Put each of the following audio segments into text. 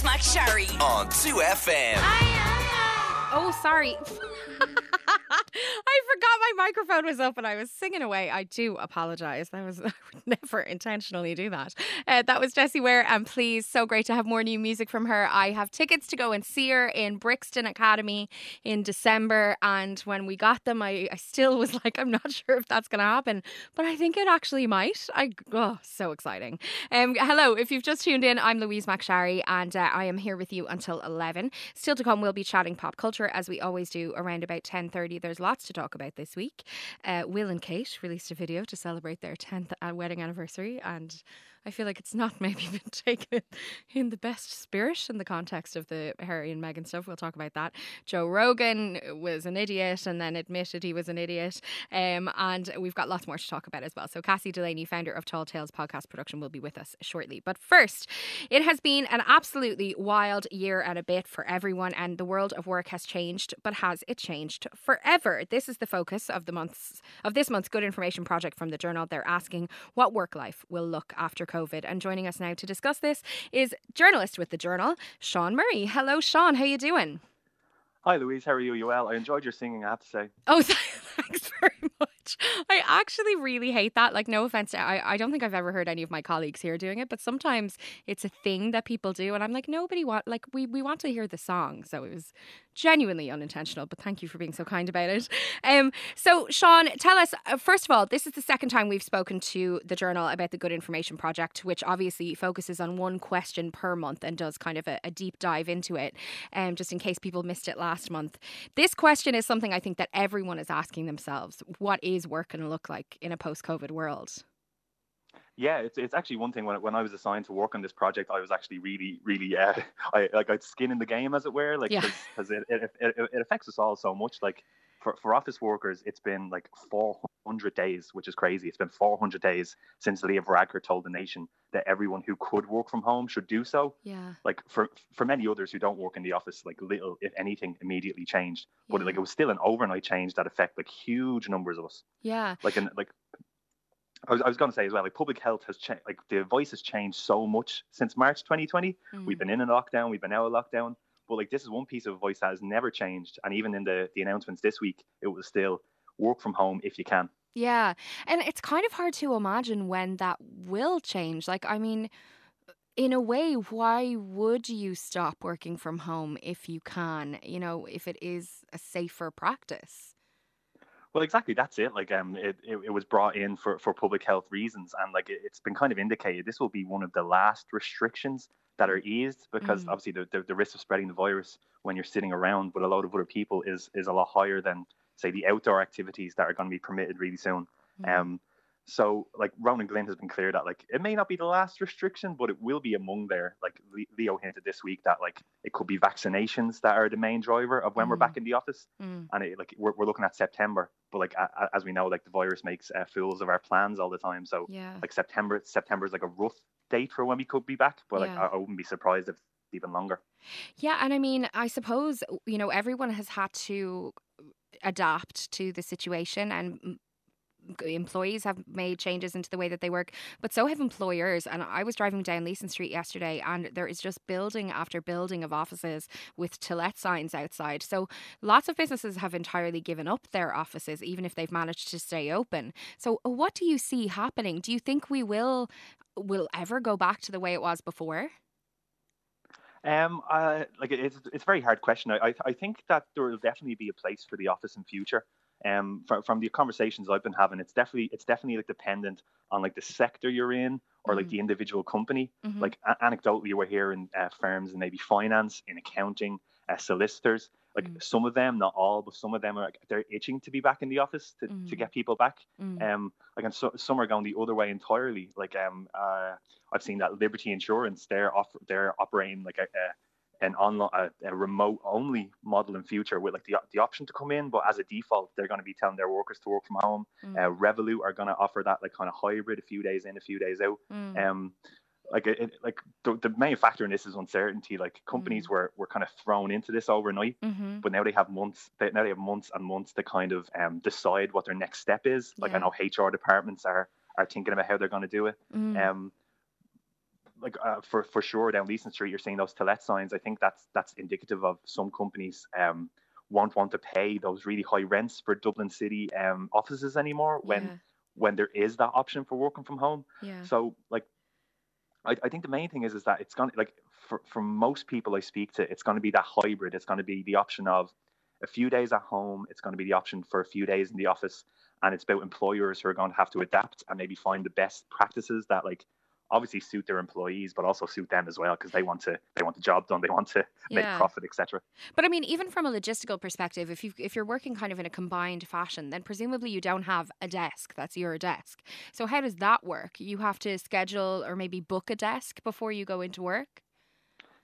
Louise McSharry on 2FM. Oh, sorry. I forgot my microphone was open. I was singing away. I do apologize. That was I would never intentionally do that. Uh, that was Jessie Ware, and please, so great to have more new music from her. I have tickets to go and see her in Brixton Academy in December, and when we got them, I, I still was like, I'm not sure if that's going to happen, but I think it actually might. I oh, so exciting. Um, hello, if you've just tuned in, I'm Louise McSharry, and uh, I am here with you until 11. Still to come, we'll be chatting pop culture as we always do around about 10:30. There's lots to talk about this week. Uh, Will and Kate released a video to celebrate their 10th uh, wedding anniversary, and I feel like it's not maybe been taken in the best spirit in the context of the Harry and Meghan stuff. We'll talk about that. Joe Rogan was an idiot and then admitted he was an idiot. Um, and we've got lots more to talk about as well. So, Cassie Delaney, founder of Tall Tales podcast production, will be with us shortly. But first, it has been an absolutely wild year and a bit for everyone, and the world of work has changed, but has it changed forever? This is the focus of the month's of this month's Good Information Project from the Journal. They're asking what work life will look after COVID. And joining us now to discuss this is journalist with the Journal, Sean Murray. Hello, Sean. How you doing? Hi, Louise. How are you? You well? I enjoyed your singing. I have to say. Oh, thanks very much. Actually really hate that. Like, no offense, I I don't think I've ever heard any of my colleagues here doing it, but sometimes it's a thing that people do, and I'm like, nobody want like we we want to hear the song, so it was genuinely unintentional. But thank you for being so kind about it. Um, so Sean, tell us uh, first of all, this is the second time we've spoken to the journal about the Good Information Project, which obviously focuses on one question per month and does kind of a, a deep dive into it. Um, just in case people missed it last month, this question is something I think that everyone is asking themselves: What is work going to look like in a post-COVID world? Yeah, it's, it's actually one thing when, when I was assigned to work on this project, I was actually really, really, uh, I like I'd skin in the game as it were, like Yeah. because it, it, it, it affects us all so much. Like for, for office workers, it's been like 400 days, which is crazy. It's been 400 days since Leo Varadkar told the nation that everyone who could work from home should do so. Yeah. Like for for many others who don't work in the office, like little, if anything, immediately changed. But Yeah. like it was still an overnight change that affect like huge numbers of us. Yeah. like and like I was, I was going to say as well, like public health has changed, like the voice has changed so much since March 2020. We've Mm. been in a lockdown, we've been out of lockdown, but like this is one piece of voice that has never changed. And even in the the announcements this week, it was still work from home if you can. Yeah. And it's kind of hard to imagine when that will change. Like, I mean, in a way, why would you stop working from home if you can, you know, if it is a safer practice? Well, exactly. That's it. Like, um, it, it, it was brought in for, for public health reasons, and like it, it's been kind of indicated this will be one of the last restrictions that are eased because Mm. obviously the, the the risk of spreading the virus when you're sitting around with a lot of other people is is a lot higher than say the outdoor activities that are going to be permitted really soon. Mm. Um, so like Ronan Glynn has been clear that like it may not be the last restriction, but it will be among there. Like Leo hinted this week that like it could be vaccinations that are the main driver of when we're Mm. back in the office Mm. and it, like we're, we're looking at September, but like a, as we know, like the virus makes uh, fools of our plans all the time. So Yeah. like September, September is like a rough date for when we could be back, but like Yeah. I, I wouldn't be surprised if it's even longer. Yeah, and I mean, I suppose you know everyone has had to adapt to the situation, and employees have made changes into the way that they work, but so have employers. And I was driving down Leeson Street yesterday, and there is just building after building of offices with to let signs outside. So lots of businesses have entirely given up their offices, even if they've managed to stay open. So, uh, what do you see happening? Do you think we will will ever go back to the way it was before? Um, uh, like it- it's it's a very hard question. I, I think that there will definitely be a place for the office in future. Um, from from the conversations I've been having, it's definitely it's definitely like dependent on like the sector you're in or like Mhm. the individual company. Mhm. Like a- anecdotally, we're hearing uh, firms in maybe finance, in accounting, uh, solicitors. Like Mm. some of them, not all, but some of them are like, they're itching to be back in the office to, Mm. to get people back. Mm. Um, like and so, some are going the other way entirely. Like um, uh, I've seen that Liberty Insurance they're off, they're operating like a, a an online a, a remote only model in future with like the the option to come in, but as a default they're going to be telling their workers to work from home. Mm. Uh, Revolut are going to offer that like kind of hybrid, a few days in, a few days out. Mm. Um, like it, like the, the main factor in this is uncertainty. Like companies Mm. were were kind of thrown into this overnight, Mhm. but now they have months. They, now they have months and months to kind of um, decide what their next step is. Like Yeah. I know HR departments are are thinking about how they're going to do it. Mm. Um, like uh, for for sure down Leeson Street, you're seeing those to let signs. I think that's that's indicative of some companies um, won't want to pay those really high rents for Dublin City um, offices anymore when Yeah. when there is that option for working from home. Yeah. So like, I, I think the main thing is is that it's gonna like for for most people I speak to, it's gonna be that hybrid. It's gonna be the option of a few days at home. It's going to be the option for a few days in the office, and it's about employers who are going to have to adapt and maybe find the best practices that like obviously suit their employees, but also suit them as well because they want to they want the job done, they want to make profit, etc. But I mean, even from a logistical perspective, if you if you're working kind of in a combined fashion, then presumably you don't have a desk that's your desk. So how does that work? You have to schedule or maybe book a desk before you go into work.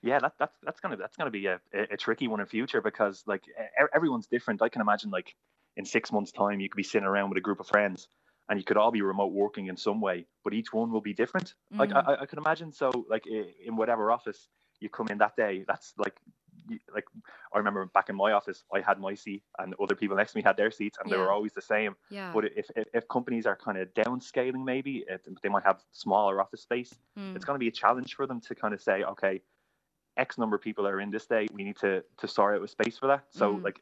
Yeah, that, that's that's gonna that's gonna be a, a, tricky one in future because like everyone's different. I can imagine like in six months' time you could be sitting around with a group of friends and you could all be remote working in some way, but each one will be different. Like Mm. I, I- I can imagine. So like in whatever office you come in that day, that's like like I remember back in my office, I had my seat and other people next to me had their seats, and they were always the same. Yeah. But if if, if companies are kind of downscaling, maybe they might have smaller office space. Mm. It's going to be a challenge for them to kind of say, okay, X number of people are in this day. We need to to sort out a space for that. So Mm. like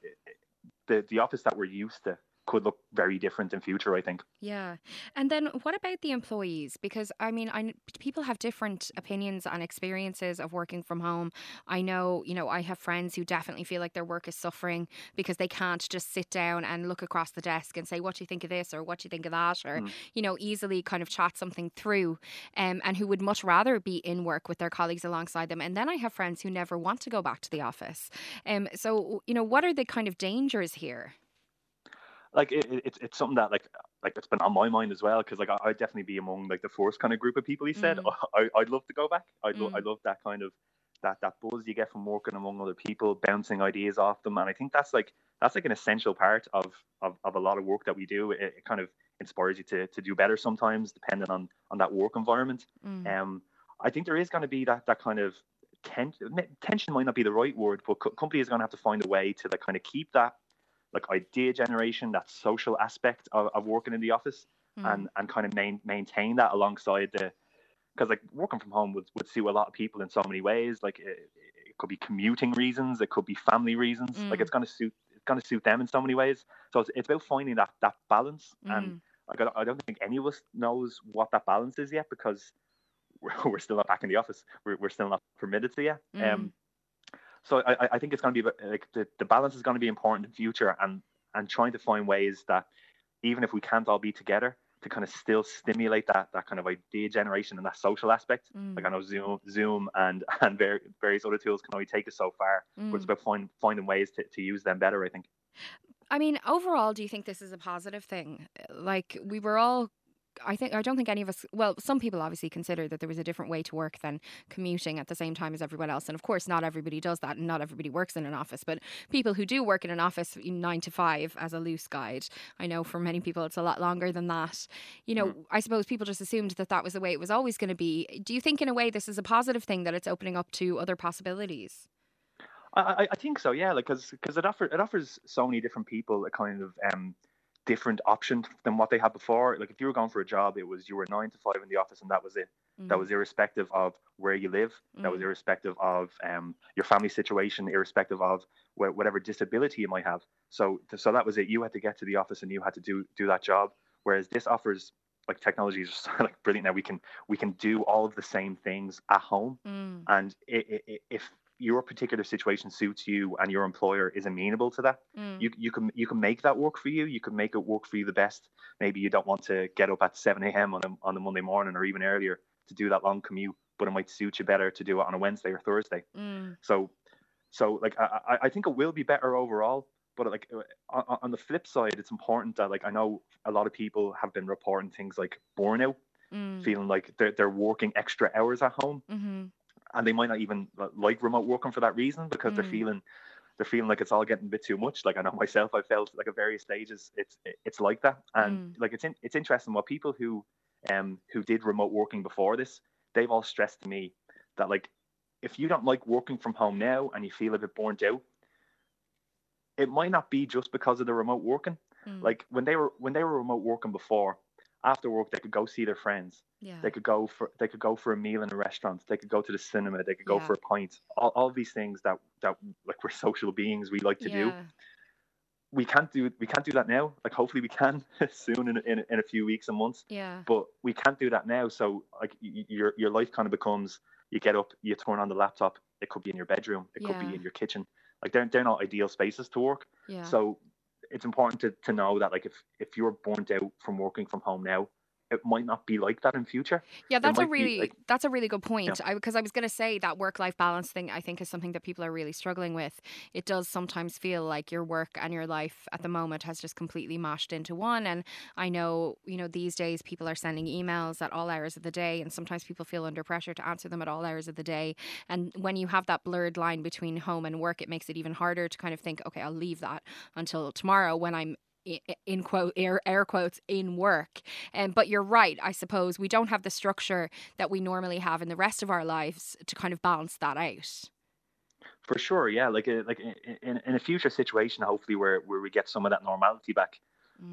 the the office that we're used to could look very different in future. I think. Yeah. And then what about the employees? Because I mean, I people have different opinions and experiences of working from home. I know, you know, I have friends who definitely feel like their work is suffering because they can't just sit down and look across the desk and say, what do you think of this or what do you think of that? Or, Mm. you know, easily kind of chat something through um, and who would much rather be in work with their colleagues alongside them. And then I have friends who never want to go back to the office. Um, so, you know, what are the kind of dangers here? Like it, it, it's it's something that like like it's been on my mind as well because like I, I'd definitely be among like the first kind of group of people. He said Mm. I, I'd love to go back. I'd lo- Mm. I love that kind of that that buzz you get from working among other people, bouncing ideas off them, and I think that's like that's like an essential part of of, of a lot of work that we do. It, it kind of inspires you to to do better sometimes, depending on on that work environment. Mm. Um, I think there is going to be that that kind of ten- tension might not be the right word, but co- companies are going to have to find a way to like kind of keep that like idea generation, that social aspect of, of working in the office, Mm. and and kind of main, maintain that alongside the because like working from home would, would suit a lot of people in so many ways. Like it, it could be commuting reasons, it could be family reasons. Like Mm. it's going to suit it's to suit them in so many ways. So it's, it's about finding that that balance Mm. and like, I don't- I don't think any of us knows what that balance is yet because we're, we're still not back in the office. We're, we're still not permitted to yet. Mm. Um, so I, I- think it's going to be like the, the balance is going to be important in the future and and trying to find ways that even if we can't all be together to kind of still stimulate that that kind of idea generation and that social aspect. Mm. Like I know Zoom, Zoom and and various other tools can only take us so far, but it's Mm. about find, finding ways to, to use them better. I think. I mean, overall, do you think this is a positive thing? Like, we were all. I think I don't think any of us. Well, some people obviously consider that there was a different way to work than commuting at the same time as everyone else, and of course, not everybody does that, and not everybody works in an office. But people who do work in an office nine to five, as a loose guide, I know for many people it's a lot longer than that. You know, I suppose people just assumed that that was the way it was always going to be. Do you think, in a way, this is a positive thing that it's opening up to other possibilities? I, I, I think so, yeah. Like, because it offers it offers so many different people a kind of um different option than what they had before. Like, if you were going for a job, it was you were nine to five in the office, and that was it. That was irrespective of where you live. That was Mm. irrespective of um your family situation, irrespective of wh- whatever disability you might have. So, so that was it. You had to get to the office, and you had to do do that job. Whereas this offers like technology is just like brilliant now. We can we can do all of the same things at home. Mm. And i- i- i- if your particular situation suits you and your employer is amenable to that, Mm. you you can you can make that work for you. You can make it work for you the best. Maybe you don't want to get up at seven a.m. on a on a Monday morning or even earlier to do that long commute, but it might suit you better to do it on a Wednesday or Thursday. Mm. So, so like I I- I think it will be better overall. But like uh, on, on the flip side, it's important that like I know a lot of people have been reporting things like burnout, Mm. feeling like they're they're working extra hours at home Mm-hmm. And they might not even like remote working for that reason because Mm. they're feeling they're feeling like it's all getting a bit too much. Like I know myself, I felt like at various stages it's it's like that, and like it's in, it's interesting what people who um who did remote working before this, they've all stressed to me that like if you don't like working from home now and you feel a bit burnt out, it might not be just because of the remote working. Mm. Like when they were when they were remote working before, after work they could go see their friends. Yeah. They could go for they could go for a meal in a restaurant. They could go to the cinema. They could go Yeah. for a pint. All, all these things that that like we're social beings we like to do. We can't do we can't do that now. Like hopefully we can soon in, in in a few weeks and months. Yeah. But we can't do that now. So like y- your your life kind of becomes you get up, you turn on the laptop. It could be in your bedroom. It could be in your kitchen. Like they're they're not ideal spaces to work. Yeah. So it's important to, to know that like if if you're burnt out from working from home now, it might not be like that in future. Yeah, that's a really like- that's a really good point. I because I was going to say that work life balance thing. I think is something that people are really struggling with. It does sometimes feel like your work and your life at the moment has just completely mashed into one. And I know you know these days people are sending emails at all hours of the day, and sometimes people feel under pressure to answer them at all hours of the day. And when you have that blurred line between home and work, it makes it even harder to kind of think, okay, I'll leave that until tomorrow when I'm i- i- in quote air, air quotes in work um, but you're right i suppose we don't have the structure that we normally have in the rest of our lives to kind of balance that out For sure, yeah. Like a, like in, in a future situation, hopefully where where we get some of that normality back.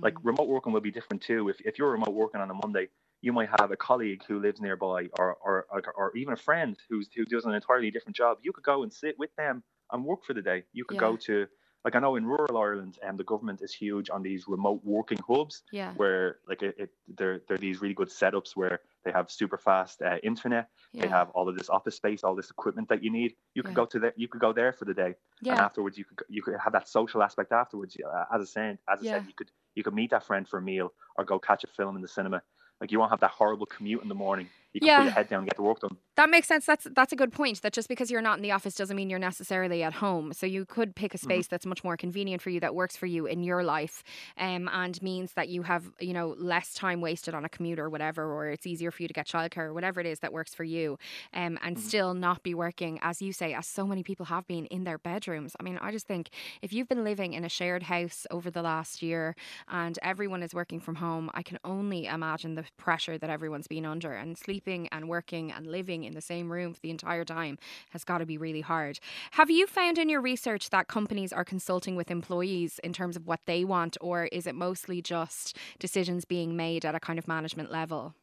Like Mm. remote working will be different too. If if you're remote working on a Monday, you might have a colleague who lives nearby, or or or, or even a friend who's who does an entirely different job. You could go and sit with them and work for the day. You could go to like I know in rural Ireland, and um, the government is huge on these remote working hubs yeah where like it, it they're they're these really good setups where they have super fast uh, internet. yeah They have all of this office space, all this equipment that you need. You can Yeah. go to the, you could go there for the day, and afterwards you could you could have that social aspect afterwards. Uh, as I said, as I said, you could you could meet that friend for a meal or go catch a film in the cinema. Like you won't have that horrible commute in the morning. You can put your head down and get the work done. That makes sense that's that's a good point that just because you're not in the office doesn't mean you're necessarily at home so you could pick a Mm-hmm. space that's much more convenient for you that works for you in your life um, and means that you have you know less time wasted on a commute or whatever or it's easier for you to get childcare or whatever it is that works for you um, and Mm-hmm. still not be working as you say as so many people have been in their bedrooms i mean i just think if you've been living in a shared house over the last year and everyone is working from home i can only imagine the pressure that everyone's been under and sleeping and working and living in the same room for the entire time has got to be really hard have you found in your research that companies are consulting with employees in terms of what they want or is it mostly just decisions being made at a kind of management level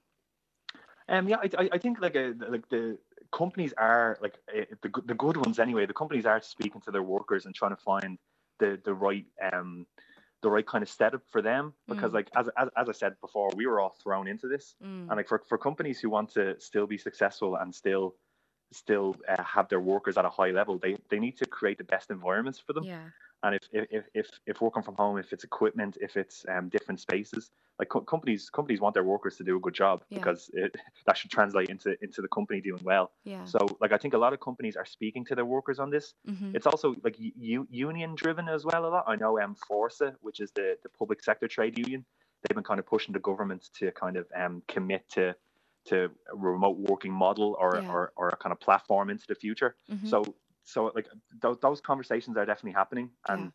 Um, yeah, I, I, think like a, like the companies are like uh, the the good ones anyway. The companies are speaking to their workers and trying to find the the right um the right kind of setup for them because Mm. like as, as as I said before, we were all thrown into this. Mm. and like for, for companies who want to still be successful and still still uh, have their workers at a high level they they need to create the best environments for them yeah and if if, if if working from home if it's equipment if it's um, different spaces like co- companies companies want their workers to do a good job Yeah. because it, that should translate into into the company doing well yeah so like i think a lot of companies are speaking to their workers on this mm-hmm. it's also like u- union driven as well a lot. I know um, Fórsa, which is the, the public sector trade union, they've been kind of pushing the government to kind of um, commit to to a remote working model or, Yeah. or, or a kind of platform into the future. Mhm. So so like those, those conversations are definitely happening and.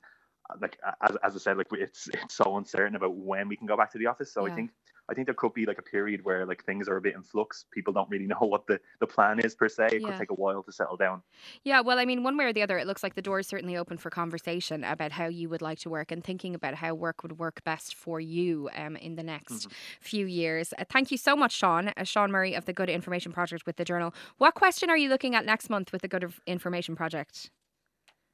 uh, Like as, as I said, like it's it's so uncertain about when we can go back to the office. So Yeah. I think I think there could be like a period where like things are a bit in flux. People don't really know what the, the plan is per se. It Yeah. could take a while to settle down. Yeah, well, I mean, one way or the other, it looks like the door is certainly open for conversation about how you would like to work and thinking about how work would work best for you um, in the next few years. Uh, thank you so much, Sean. Uh, Sean Murray of the Good Information Project with the Journal. What question are you looking at next month with the Good Information Project?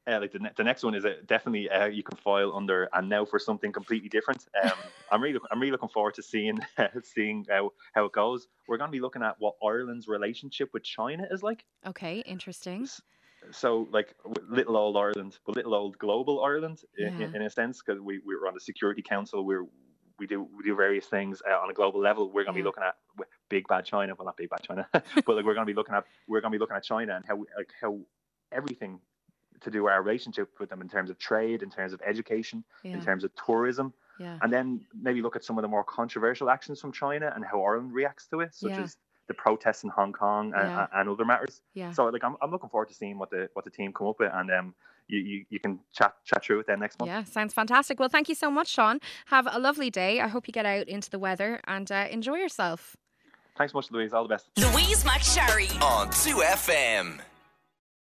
Uh, like the, ne- the next one is uh, definitely uh, you can file under and now for something completely different. Um, I'm really I'm really looking forward to seeing seeing how, how it goes. We're going to be looking at what Ireland's relationship with China is like. Okay, interesting. So like little old Ireland, but little old global Ireland in, Yeah. in, in a sense because we we were on the Security Council. We're we do we do various things uh, on a global level. We're going to Yeah. be looking at big bad China. Well, not big bad China, but like we're going to be looking at we're going to be looking at China and how like how everything to do our relationship with them in terms of trade, in terms of education, Yeah, in terms of tourism, yeah, and then maybe look at some of the more controversial actions from China and how Ireland reacts to it, such Yeah. as the protests in Hong Kong and, Yeah. and other matters. yeah. So like I'm, I'm looking forward to seeing what the what the team come up with, and um you, you, you can chat chat through it then next month. Yeah, sounds fantastic. Well, thank you so much, Sean. Have a lovely day. I hope you get out into the weather and uh, enjoy yourself. Thanks so much, Louise. All the best. Louise McSharry on 2FM.